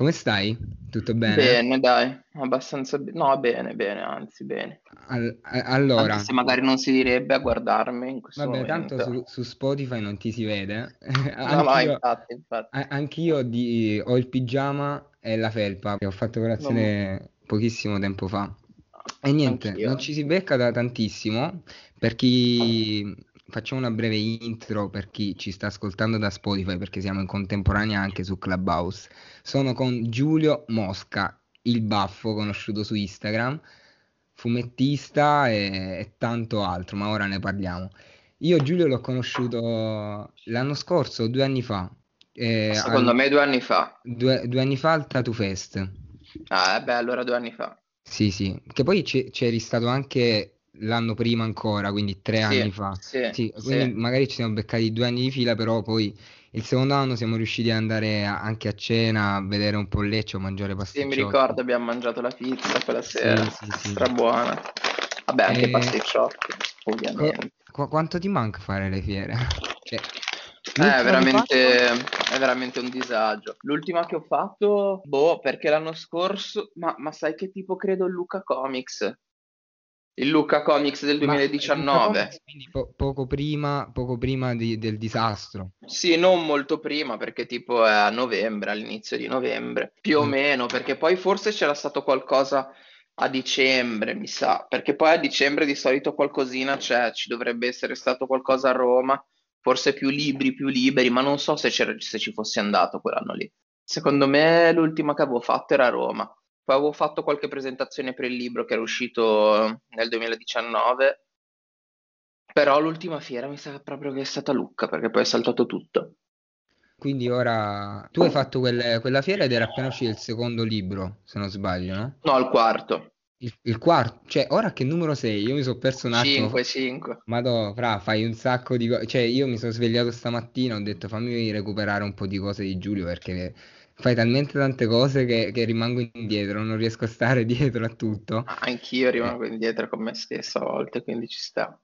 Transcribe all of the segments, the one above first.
come stai? Tutto bene? Bene, dai, abbastanza be- No, bene, bene, anzi, bene. Al- a- Anche allora, se magari non si direbbe a guardarmi in questo vabbè, tanto momento. su, su Spotify non ti si vede. No, no, infatti, infatti. a- anch'io di- ho il pigiama e la felpa, che ho fatto Non- colazione pochissimo tempo fa. E niente, non Anch'io. ci si becca da tantissimo. Per chi facciamo una breve intro per chi ci sta ascoltando da Spotify, perché siamo in contemporanea anche su Clubhouse. Sono con Giulio Mosca, il baffo, conosciuto su Instagram, fumettista e, e tanto altro, ma ora ne parliamo. Io Giulio l'ho conosciuto l'anno scorso, due anni fa, eh, Secondo al- me due anni fa. due, due anni fa al Tattoo Fest. Ah, eh beh, allora due anni fa. Sì, sì, che poi c'eri stato anche l'anno prima ancora, quindi tre Sì, anni fa. sì, Sì, sì. quindi magari ci siamo beccati due anni di fila, però poi il secondo anno siamo riusciti ad andare a- anche a cena, a vedere un po' Lecce, a mangiare Sì, mi pasticciotti. ricordo, abbiamo mangiato la pizza quella sera. sì, sì. Strabuona. Vabbè, anche i E pasticciotti, co- ovviamente. qu- quanto ti manca fare le fiere? Cioè, Eh, hai fatto? veramente, è veramente un disagio. L'ultima che ho fatto, boh, perché l'anno scorso, ma, ma sai che tipo credo Luca Comics? Il Luca Comics del Ma Luca 2019. Comics, quindi po- poco prima, poco prima di- del disastro. Sì, non molto prima, perché tipo è a novembre, all'inizio di novembre, più o Mm. meno, perché poi forse c'era stato qualcosa a dicembre, mi sa, perché poi a dicembre di solito qualcosina c'è, ci dovrebbe essere stato qualcosa a Roma, forse più libri, più liberi, ma non so se c'era- se ci fossi andato quell'anno lì. Secondo me l'ultima che avevo fatto era a Roma. Poi avevo fatto qualche presentazione per il libro che era uscito nel 2019, però l'ultima fiera mi sa proprio che è stata Lucca, perché poi è saltato tutto. Quindi ora tu hai fatto quelle- quella fiera ed era appena uscito il secondo libro, se non sbaglio, no? No, al quarto. Il, il quarto, cioè ora che numero sei? Io mi sono perso un attimo. 5, 5. Madò, fra, fai un sacco di cose. Cioè, io mi sono svegliato stamattina, ho detto fammi recuperare un po' di cose di Giulio perché fai talmente tante cose che, che rimango indietro, non riesco a stare dietro a tutto. Anch'io Eh, rimango indietro con me stesso a volte, quindi ci sta.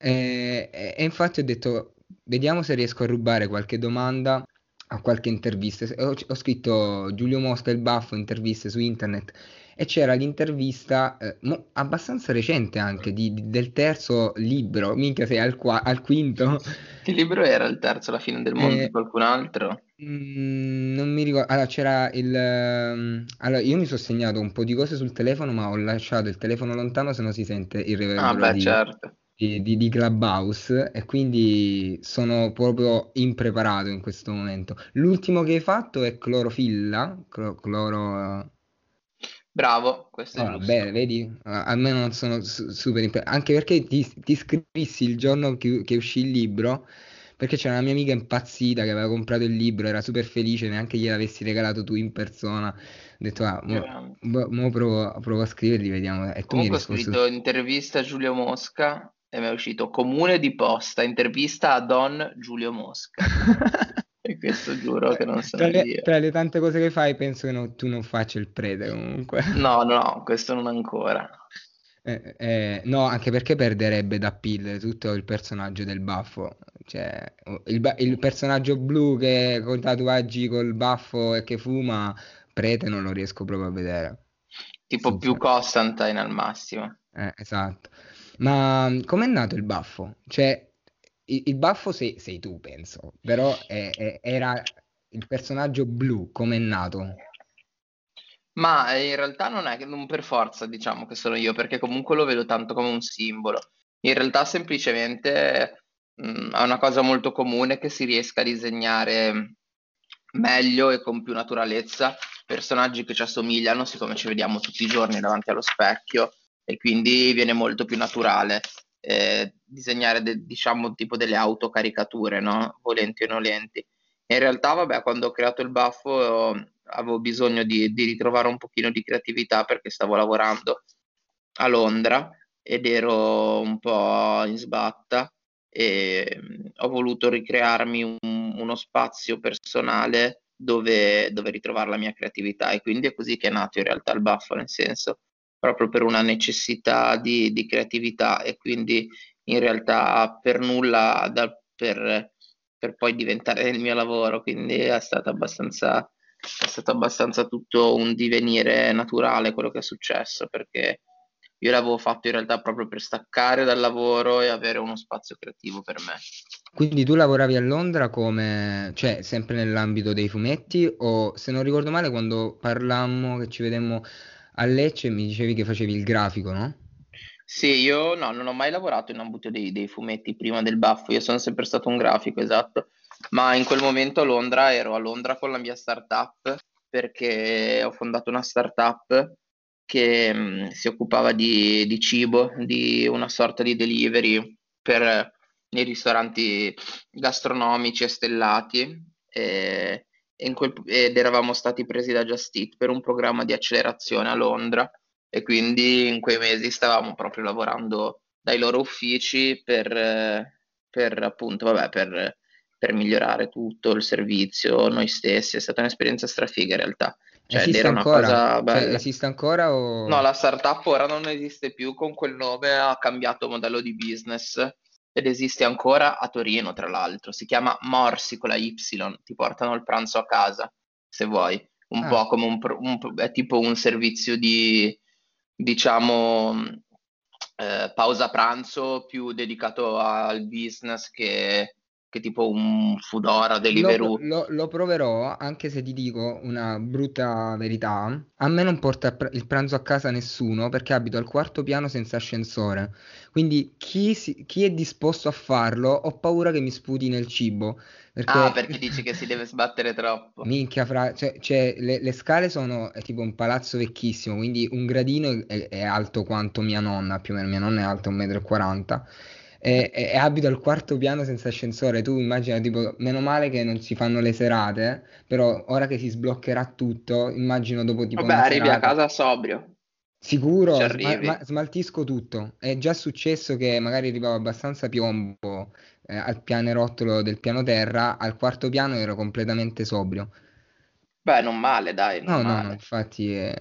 E, e- e infatti ho detto, vediamo se riesco a rubare qualche domanda a qualche intervista. Ho, ho scritto Giulio Mosca il baffo, interviste su internet e c'era l'intervista eh, mo- abbastanza recente anche di- di- del terzo libro, minchia sei al, qua- al quinto. Che libro era il terzo, La fine del mondo di Eh, qualcun altro? mm, mi ricordo. Allora, c'era il... ehm, Allora, io mi sono segnato un po' di cose sul telefono, ma ho lasciato il telefono lontano se no si sente il Ah, riverbero beh, di certo. di, di- di Clubhouse e quindi sono proprio impreparato in questo momento. L'ultimo che hai fatto è Clorofilla, clo- cloro... Bravo, questo è Ah, giusto. bene, vedi? Almeno non sono su- super impreparato, anche perché ti, ti scrissi il giorno che, che uscì il libro, perché c'era una mia amica impazzita che aveva comprato il libro, era super felice, neanche gliel'avessi regalato tu in persona. Ho detto, ah, mo, mo- provo, provo a scriverli, vediamo. E tu Comunque ho risposto... scritto intervista a Giulio Mosca e mi è uscito comune di posta, intervista a Don Giulio Mosca. E questo giuro che non sono Tra le, io. tra le tante cose che fai, penso che no- tu non faccia il prete comunque. No, no, questo non ancora. Eh, eh, no, anche perché perderebbe da appeal tutto il personaggio del baffo. Cioè, il, il personaggio blu che con tatuaggi col baffo e che fuma, prete non lo riesco proprio a vedere. Tipo più Sincer- Constantine al massimo. eh, esatto. Ma mm, com'è nato il baffo? Cioè, il, il baffo sei, sei tu, penso, però è- è- era il personaggio blu, com'è nato? Ma eh, in realtà non è che non per forza diciamo che sono io, perché comunque lo vedo tanto come un simbolo. In realtà semplicemente mh, è una cosa molto comune che si riesca a disegnare meglio e con più naturalezza personaggi che ci assomigliano, siccome ci vediamo tutti i giorni davanti allo specchio e quindi viene molto più naturale eh, disegnare de- diciamo tipo delle autocaricature, no? Volenti o nolenti. In realtà, vabbè, quando ho creato il baffo avevo bisogno di, di ritrovare un pochino di creatività perché stavo lavorando a Londra ed ero un po' in sbatta e mm, ho voluto ricrearmi un- uno spazio personale dove, dove ritrovare la mia creatività e quindi è così che è nato in realtà il baffo, nel senso proprio per una necessità di, di creatività e quindi in realtà per nulla da- per, per poi diventare il mio lavoro, quindi è stato abbastanza è stato abbastanza tutto un divenire naturale quello che è successo, perché io l'avevo fatto in realtà proprio per staccare dal lavoro e avere uno spazio creativo per me. Quindi tu lavoravi a Londra come, cioè, sempre nell'ambito dei fumetti o se non ricordo male quando parlammo che ci vedemmo a Lecce mi dicevi che facevi il grafico, no? Sì, io no, non ho mai lavorato in ambito dei, dei fumetti prima del baffo, io sono sempre stato un grafico, esatto, ma in quel momento a Londra ero a Londra con la mia startup perché ho fondato una startup che mh, mm, si occupava di, di cibo, di una sorta di delivery per i ristoranti gastronomici e stellati e, e quel, ed eravamo stati presi da Just Eat per un programma di accelerazione a Londra e quindi in quei mesi stavamo proprio lavorando dai loro uffici per, per appunto, vabbè, per, per migliorare tutto il servizio, noi stessi. È stata un'esperienza strafiga in realtà. Cioè, esiste era ancora? Una cosa cioè, bella. Cioè, esiste ancora o... No, la startup ora non esiste più con quel nome, ha cambiato modello di business ed esiste ancora a Torino, tra l'altro. Si chiama Morsi con la Y, ti portano il pranzo a casa, se vuoi. Un ah. po' come un, un, è tipo un servizio di, diciamo, eh, pausa pranzo più dedicato al business che che tipo un Foodora, Deliveroo. Lo, lo, lo, proverò, anche se ti dico una brutta verità. A me non porta il pranzo a casa nessuno perché abito al quarto piano senza ascensore. Quindi chi, si, chi è disposto a farlo, ho paura che mi sputi nel cibo. Perché... Ah, perché dici che si deve sbattere troppo. Minchia, fra... cioè, cioè, le, le, scale sono tipo un palazzo vecchissimo, quindi un gradino è, è alto quanto mia nonna, più o meno mia nonna è alta 1,40 m e, e, abito al quarto piano senza ascensore. Tu immagina, tipo, meno male che non si fanno le serate, però ora che si sbloccherà tutto, immagino dopo tipo. Vabbè, arrivi serata, a casa sobrio. Sicuro, sma- ma- smaltisco tutto. È già successo che magari arrivavo abbastanza piombo eh, al pianerottolo del piano terra, al quarto piano ero completamente sobrio. Beh, non male, dai. Non no, male. no, no, infatti. Eh...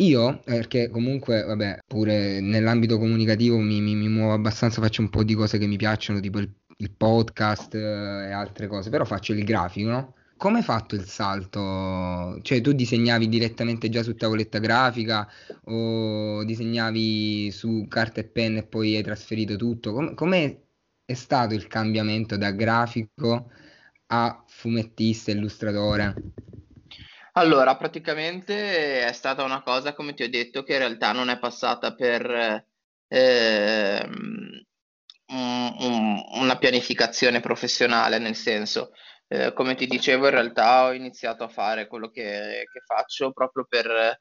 Io, perché comunque, vabbè, pure nell'ambito comunicativo mi, mi, mi, muovo abbastanza, faccio un po' di cose che mi piacciono, tipo il, il podcast eh, e altre cose, però faccio il grafico, no? Come hai fatto il salto? Cioè, tu disegnavi direttamente già su tavoletta grafica o disegnavi su carta e penna e poi hai trasferito tutto? Com- com'è è stato il cambiamento da grafico a fumettista, illustratore? Allora, praticamente è stata una cosa, come ti ho detto, che in realtà non è passata per ehm, un- un- una pianificazione professionale, nel senso, eh, come ti dicevo, in realtà ho iniziato a fare quello che, che faccio proprio per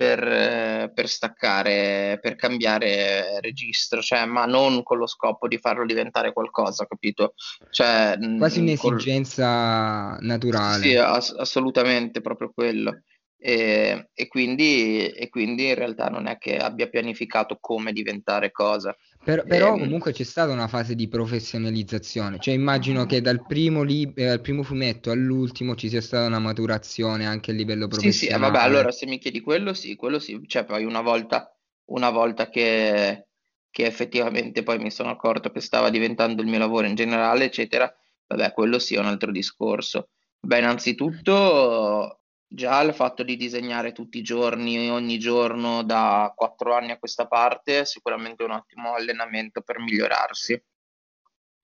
per, per staccare, per cambiare registro, cioè, ma non con lo scopo di farlo diventare qualcosa, capito? Cioè, Quasi un'esigenza col... naturale. Sì, ass- assolutamente, proprio quello. E, e, quindi, e quindi in realtà non è che abbia pianificato come diventare cosa. Per, però ehm, comunque c'è stata una fase di professionalizzazione, cioè immagino che dal primo, lib- eh, dal primo fumetto all'ultimo ci sia stata una maturazione anche a livello professionale. Sì, sì, vabbè, allora se mi chiedi quello sì, quello sì, cioè poi una volta, una volta che, che effettivamente poi mi sono accorto che stava diventando il mio lavoro in generale, eccetera, vabbè, quello sì è un altro discorso. Beh, innanzitutto Già il fatto di disegnare tutti i giorni, ogni giorno da quattro anni a questa parte, è sicuramente un ottimo allenamento per migliorarsi,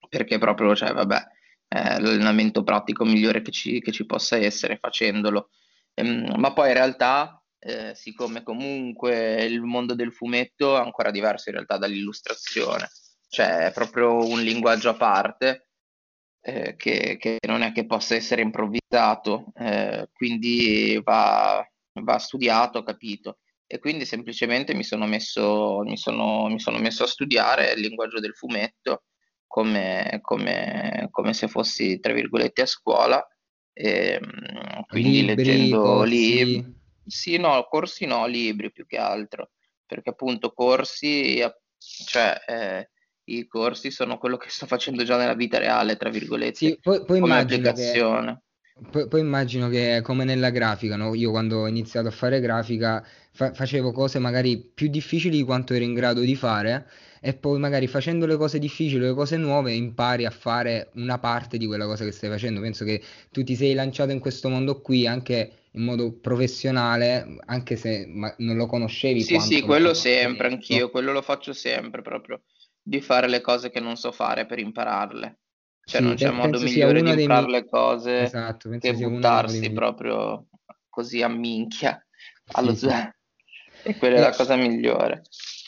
perché proprio, cioè, vabbè, è l'allenamento pratico migliore che ci, che ci possa essere facendolo. Ehm, ma poi in realtà, eh, siccome comunque il mondo del fumetto è ancora diverso in realtà dall'illustrazione, cioè è proprio un linguaggio a parte eh, che, che, non è che possa essere improvvisato, eh, quindi va, va, studiato, capito. E quindi semplicemente mi sono, messo, mi, sono, mi sono messo a studiare il linguaggio del fumetto come, come, come se fossi, tra virgolette, a scuola. E, mm, quindi libri, leggendo libri. Sì, no, corsi no, libri più che altro, perché appunto corsi, cioè... Eh, i corsi sono quello che sto facendo già nella vita reale, tra virgolette, sì, poi, poi come applicazione. Che, poi, poi, immagino che come nella grafica, no? io quando ho iniziato a fare grafica fa- facevo cose magari più difficili di quanto ero in grado di fare e poi magari facendo le cose difficili, le cose nuove, impari a fare una parte di quella cosa che stai facendo. Penso che tu ti sei lanciato in questo mondo qui anche in modo professionale, anche se non lo conoscevi. Sì, sì, quello sempre, anch'io, quello lo faccio sempre proprio, di fare le cose che non so fare per impararle. Cioè sì, non c'è modo migliore di imparare miei... le cose esatto, che buttarsi proprio così a minchia allo sì, sì. E quella è la cosa migliore.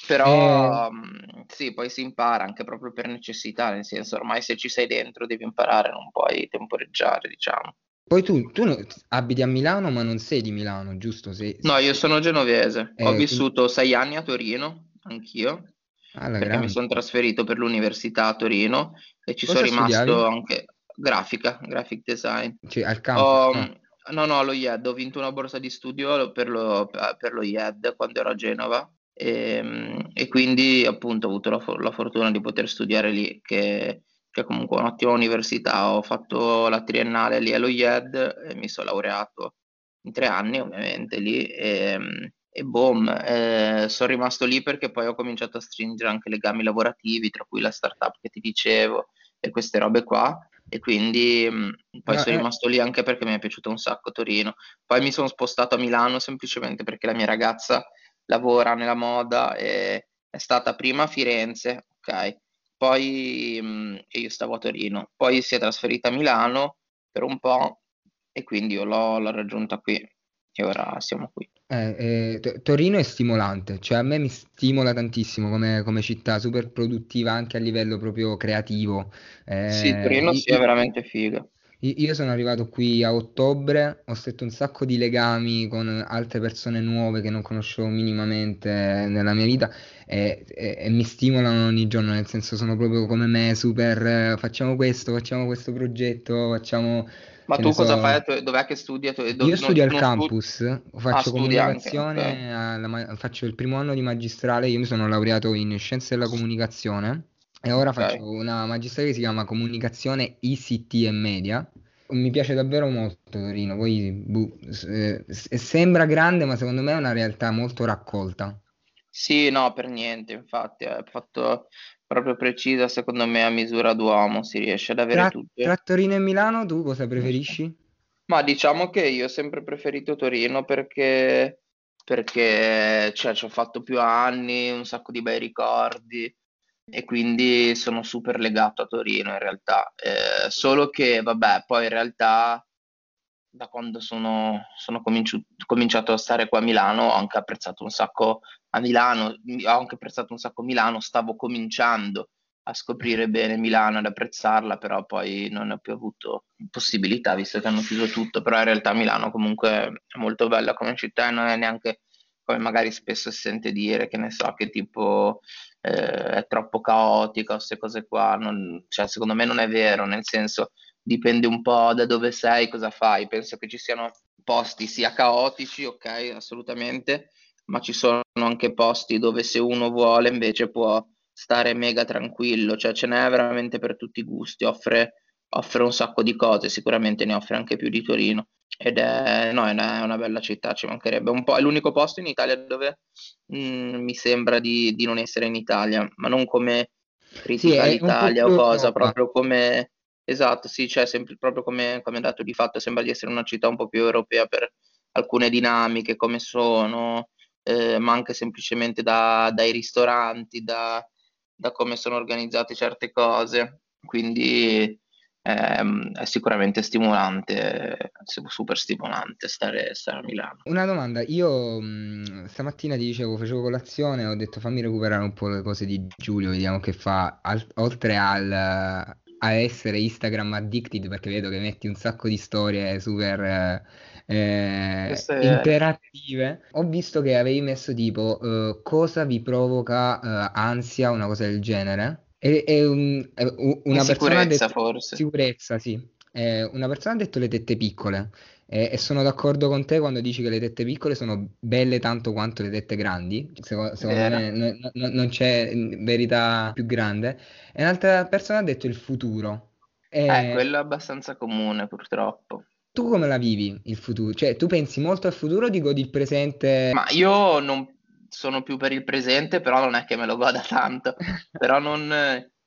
Però eh... sì, poi si impara anche proprio per necessità, nel senso ormai se ci sei dentro devi imparare, non puoi temporeggiare, diciamo. Poi tu, tu abiti a Milano, ma non sei di Milano, giusto? Sei, no, io sono genovese. Eh, Ho vissuto quindi... sei anni a Torino, anch'io, Alla perché grande. mi sono trasferito per l'università a Torino e ci Cosa sono rimasto studiavi? anche grafica, graphic design. Cioè, al campo? Ho... No. no, no, allo IED. Ho vinto una borsa di studio per lo, per lo IED quando ero a Genova e, ehm, e quindi appunto ho avuto la, la, fortuna di poter studiare lì, che, che è comunque un'ottima università. Ho fatto la triennale lì allo IED e mi sono laureato in tre anni ovviamente lì e, ehm, e boom, eh, sono rimasto lì perché poi ho cominciato a stringere anche legami lavorativi, tra cui la startup che ti dicevo e queste robe qua e quindi mh, poi no, sono eh... rimasto lì anche perché mi è piaciuto un sacco Torino. Poi mi sono spostato a Milano semplicemente perché la mia ragazza lavora nella moda e è stata prima a Firenze, ok? Poi mh, io stavo a Torino, poi si è trasferita a Milano per un po' e quindi io l'ho, l'ho raggiunta qui e ora siamo qui. Eh, eh, Torino è stimolante, cioè a me mi stimola tantissimo come, come città, super produttiva anche a livello proprio creativo. Eh, sì, Torino sì, è veramente figa. Io sono arrivato qui a ottobre, ho stretto un sacco di legami con altre persone nuove che non conoscevo minimamente nella mia vita e, e- e mi stimolano ogni giorno, nel senso sono proprio come me, super facciamo questo, facciamo questo progetto, facciamo... Ma tu cosa so... fai? Dov'è che studi? Io studio al campus, studi... faccio ah, comunicazione, anche, okay. alla, faccio il primo anno di magistrale, io mi sono laureato in scienze della comunicazione e ora okay. faccio una magistrale che si chiama Comunicazione ICT e Media. Mi piace davvero molto Torino, poi buh, eh, sembra grande, ma secondo me è una realtà molto raccolta. Sì, no, per niente, infatti, è fatto proprio precisa, secondo me, a misura d'uomo, si riesce ad avere tra, tutto. Tra Torino e Milano, tu cosa preferisci? Ma diciamo che io ho sempre preferito Torino perché, perché cioè, ci ho fatto più anni, un sacco di bei ricordi e quindi sono super legato a Torino in realtà. Eh, solo che, vabbè, poi in realtà da quando sono, sono cominci- cominciato a stare qua a Milano ho anche apprezzato un sacco a Milano, ho anche apprezzato un sacco Milano, stavo cominciando a scoprire bene Milano, ad apprezzarla, però poi non ho più avuto possibilità visto che hanno chiuso tutto, però in realtà Milano comunque è molto bella come città e non è neanche come magari spesso si sente dire, che ne so, che tipo eh, è troppo caotica o queste cose qua, non, cioè, secondo me non è vero, nel senso dipende un po' da dove sei, cosa fai, penso che ci siano posti sia caotici, ok, assolutamente, ma ci sono anche posti dove se uno vuole invece può stare mega tranquillo, cioè ce n'è veramente per tutti i gusti, offre, offre un sacco di cose, sicuramente ne offre anche più di Torino. Ed è, no, è una, è una bella città, ci mancherebbe. Un po', è l'unico posto in Italia dove mh, mm, mi sembra di, di, non essere in Italia, ma non come critica sì, l'Italia o cosa, proprio come... Esatto, sì, cioè sempre, proprio come, come dato di fatto sembra di essere una città un po' più europea per alcune dinamiche, come sono, eh, ma anche semplicemente da, dai ristoranti, da, da come sono organizzate certe cose. Quindi Ehm, è sicuramente stimolante, super stimolante stare, stare, a Milano. Una domanda, io mh, stamattina ti dicevo, facevo colazione, ho detto fammi recuperare un po' le cose di Giulio, vediamo che fa, al, oltre al, a essere Instagram addicted, perché vedo che metti un sacco di storie super... Eh, interattive. Ho visto che avevi messo tipo uh, cosa vi provoca uh, ansia, una cosa del genere. È, è un, una persona ha detto, forse. Sicurezza, sì. È una persona ha detto le tette piccole e, e, sono d'accordo con te quando dici che le tette piccole sono belle tanto quanto le tette grandi. Secondo, secondo me n- n- non c'è verità più grande. E un'altra persona ha detto il futuro. E... Eh, quello è abbastanza comune purtroppo. Tu come la vivi il futuro? Cioè, tu pensi molto al futuro o ti godi il presente? Ma io non sono più per il presente, però non è che me lo goda tanto, però non,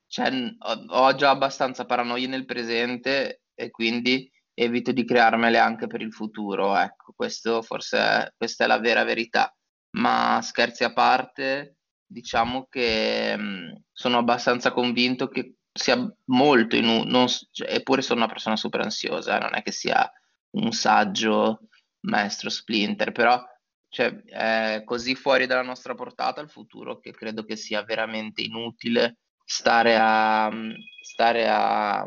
cioè, ho, ho già abbastanza paranoie nel presente e quindi evito di crearmele anche per il futuro, ecco, questo forse è, questa è la vera verità, ma scherzi a parte, diciamo che mh, sono abbastanza convinto che sia molto in un, cioè, eppure sono una persona super ansiosa, non è che sia un saggio maestro Splinter, però cioè, è così fuori dalla nostra portata il futuro che credo che sia veramente inutile stare a, stare a,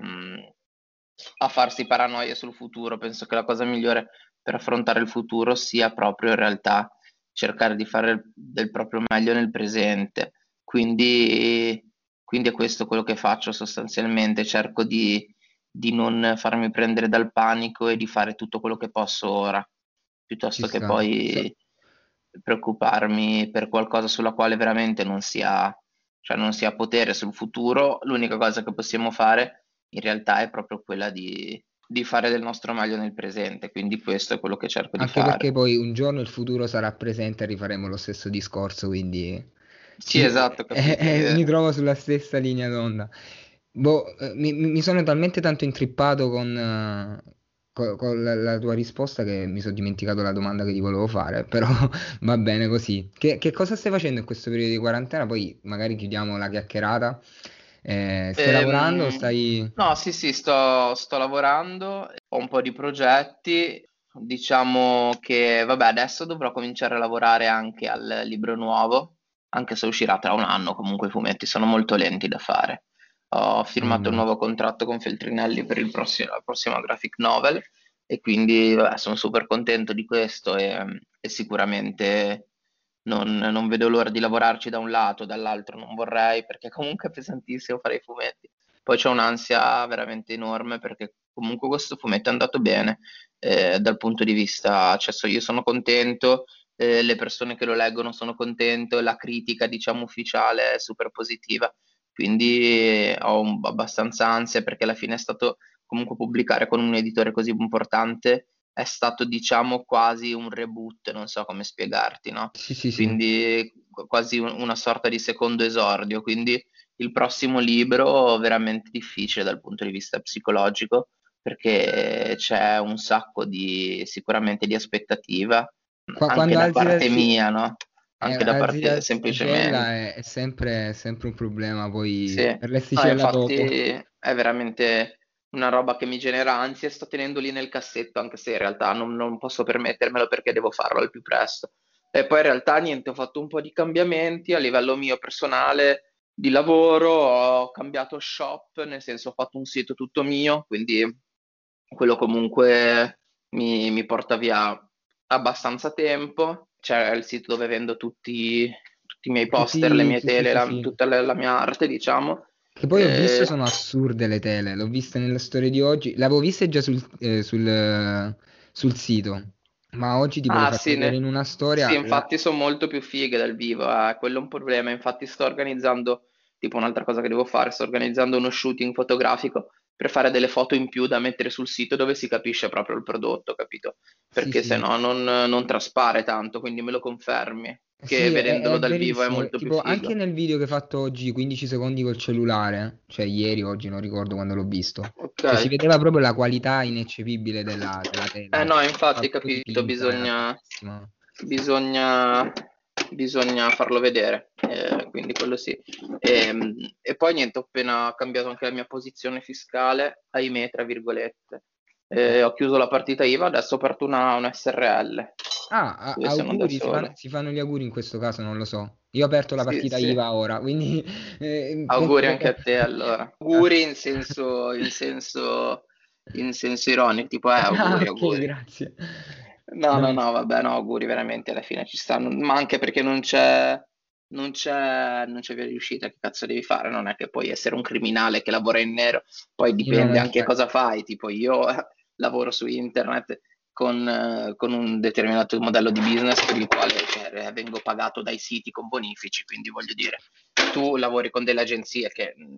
a farsi paranoia sul futuro. Penso che la cosa migliore per affrontare il futuro sia proprio in realtà cercare di fare del proprio meglio nel presente. Quindi, quindi è questo quello che faccio sostanzialmente, cerco di, di non farmi prendere dal panico e di fare tutto quello che posso ora, piuttosto che poi sì. preoccuparmi per qualcosa sulla quale veramente non si ha, cioè non si ha potere sul futuro. L'unica cosa che possiamo fare in realtà è proprio quella di, di fare del nostro meglio nel presente, quindi questo è quello che cerco Anche di fare. Anche perché poi un giorno il futuro sarà presente e rifaremo lo stesso discorso, quindi... Sì, sì esatto. Eh, eh, mi trovo sulla stessa linea d'onda. Boh, eh, mi, mi, sono talmente tanto intrippato con, uh, con, con la, la, tua risposta che mi sono dimenticato la domanda che ti volevo fare, però va bene così. Che, che cosa stai facendo in questo periodo di quarantena? Poi magari chiudiamo la chiacchierata. Eh, stai ehm, lavorando? Stai... No, sì, sì, sto, sto lavorando, ho un po' di progetti. Diciamo che, vabbè, adesso dovrò cominciare a lavorare anche al libro nuovo, anche se uscirà tra un anno, comunque i fumetti sono molto lenti da fare. Ho firmato mm. un nuovo contratto con Feltrinelli per il prossimo, la prossima graphic novel e quindi vabbè, sono super contento di questo e, e sicuramente non, non, vedo l'ora di lavorarci da un lato, dall'altro non vorrei perché comunque è pesantissimo fare i fumetti. Poi c'è un'ansia veramente enorme perché comunque questo fumetto è andato bene eh, dal punto di vista, cioè io sono contento, eh, le persone che lo leggono sono contento, la critica diciamo ufficiale è super positiva, quindi ho un, abbastanza ansia perché alla fine è stato comunque pubblicare con un editore così importante è stato diciamo quasi un reboot, non so come spiegarti, no? Sì, sì, quindi quasi una sorta di secondo esordio, quindi il prossimo libro veramente difficile dal punto di vista psicologico perché c'è un sacco di sicuramente di aspettativa Qua, anche da parte mia, no? Anche eh, da parte semplicemente è, è sempre, sempre, un problema poi sì. per l'esticella no, infatti è veramente una roba che mi genera ansia e sto tenendo lì nel cassetto, anche se in realtà non, non, posso permettermelo perché devo farlo al più presto. E poi in realtà niente, ho fatto un po' di cambiamenti a livello mio personale di lavoro, ho cambiato shop, nel senso ho fatto un sito tutto mio, quindi quello comunque mi, mi porta via abbastanza tempo. C'è il sito dove vendo tutti, tutti i miei poster, sì, le mie sì, tele, sì, la, tutta la, la mia arte, diciamo che poi ho visto eh, sono assurde le tele, l'ho vista nella storia di oggi, l'avevo vista già sul, eh, sul, sul sito, ma oggi ti Ah, sì, ne- in una storia sì, infatti sono molto più fighe dal vivo, eh, quello è un problema. Infatti sto organizzando, tipo un'altra cosa che devo fare, sto organizzando uno shooting fotografico per fare delle foto in più da mettere sul sito dove si capisce proprio il prodotto, capito? Sì, Perché se sì. no non, non traspare tanto, quindi me lo confermi che Sì, è, vedendolo è dal vivo è molto più Tipo, anche figo. nel video che hai fatto oggi, 15 secondi col cellulare, cioè ieri, oggi, non ricordo quando l'ho visto. Cioè, si vedeva proprio la qualità ineccepibile della, della Eh tela, no, infatti, capito, bisogna, bisogna, bisogna farlo vedere, eh, quindi quello sì. E, e poi niente, ho appena cambiato anche la mia posizione fiscale, ahimè, tra virgolette. Eh, ho chiuso la partita IVA, adesso ho aperto una, una SRL, Ah, auguri, si fanno, si fanno gli auguri in questo caso, non lo so. Io ho aperto la partita sì. IVA ora, quindi eh, Auguri anche a te allora. Auguri in senso, in senso, in senso ironico, tipo eh, Ah, auguri, ok, auguri. grazie. No, no, No. vabbè, no, auguri veramente alla fine ci stanno, ma anche perché non c'è, non c'è, non c'è via di uscita, che cazzo devi fare? Non è che puoi essere un criminale che lavora in nero, poi no, dipende anche cosa fai, tipo io eh, lavoro su internet con, eh, con un determinato modello di business per il quale cioè, vengo pagato dai siti con bonifici, quindi voglio dire, tu lavori con delle agenzie che mh,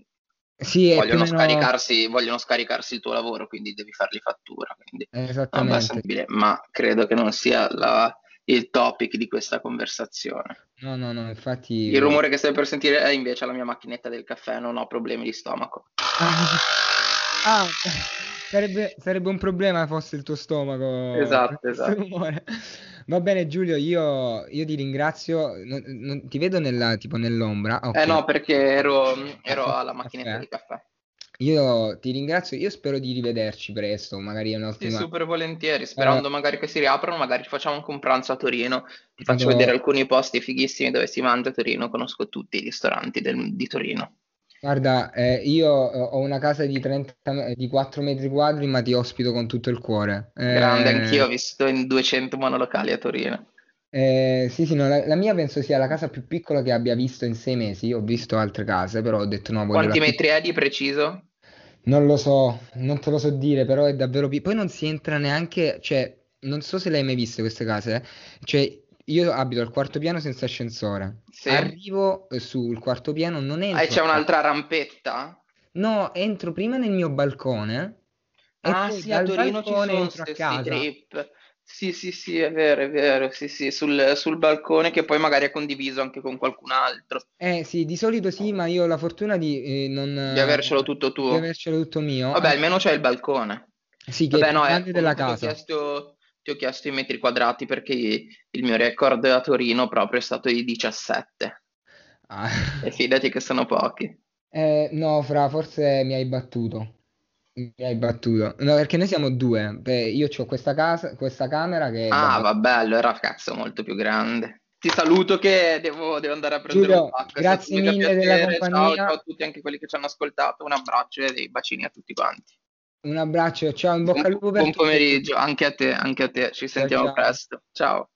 Sì, vogliono meno scaricarsi, vogliono scaricarsi il tuo lavoro, quindi devi fargli fattura, quindi esattamente. ma credo che non sia la, il topic di questa conversazione. No, no, no, infatti... Il rumore che stai per sentire è invece la mia macchinetta del caffè, non ho problemi di stomaco. Ah, ah sarebbe, sarebbe, un problema fosse il tuo stomaco. Esatto, esatto. Va bene Giulio, io, io ti ringrazio, non, non, ti vedo nella, tipo nell'ombra. Okay. Eh no, perché ero, ero alla macchinetta caffè. di caffè. Io ti ringrazio, io spero di rivederci presto, magari un'ultima... Sì, super volentieri, sperando uh, magari che si riaprano, magari facciamo anche un pranzo a Torino, ti faccio vado... vedere alcuni posti fighissimi dove si mangia a Torino, conosco tutti i ristoranti del, di Torino. Guarda, eh, io eh, ho una casa di, 30, di 4 metri quadri, ma ti ospito con tutto il cuore. Grande, eh, anch'io ho vissuto in 200 monolocali a Torino. Eh, sì, sì, no, la, la, mia penso sia la casa più piccola che abbia visto in sei mesi. Ho visto altre case, però ho detto no. Voglio Quanti metri è di preciso? Non lo so, non te lo so dire, però è davvero piccolo. Poi non si entra neanche, cioè, non so se le hai mai viste queste case, eh? Cioè, io abito al quarto piano senza ascensore. Sì. Arrivo eh, sul quarto piano, non entro. Ah, c'è un'altra rampetta? No, entro prima nel mio balcone. Ah, sì, a Torino ci sono entro a casa. trip. Sì, sì, sì, è vero, è vero, sì, sì, sul, sul balcone che poi magari è condiviso anche con qualcun altro. Eh sì, di solito sì, ma io ho la fortuna di eh, non... Di avercelo tutto tuo. Di avercelo tutto mio. Vabbè, almeno c'è il balcone. Sì, che Vabbè, è no, è della casa. Ti ho, chiesto, ti ho chiesto i metri quadrati perché il mio record a Torino proprio è stato di 17. Ah. E fidati che sono pochi. Eh, no, Fra, forse mi hai battuto. Mi hai battuto. No, perché noi siamo due. Beh, io ho questa, casa, questa camera che... Ah, da... vabbè, allora cazzo molto più grande. Ti saluto che devo, devo andare a prendere Giulio, un pacco. Grazie mille della compagnia. Ciao, ciao a tutti, anche quelli che ci hanno ascoltato. Un abbraccio e dei bacini a tutti quanti. Un abbraccio, ciao, in bocca al lupo Buon pomeriggio, anche a te, anche a te. Ci sentiamo ciao. presto. Ciao.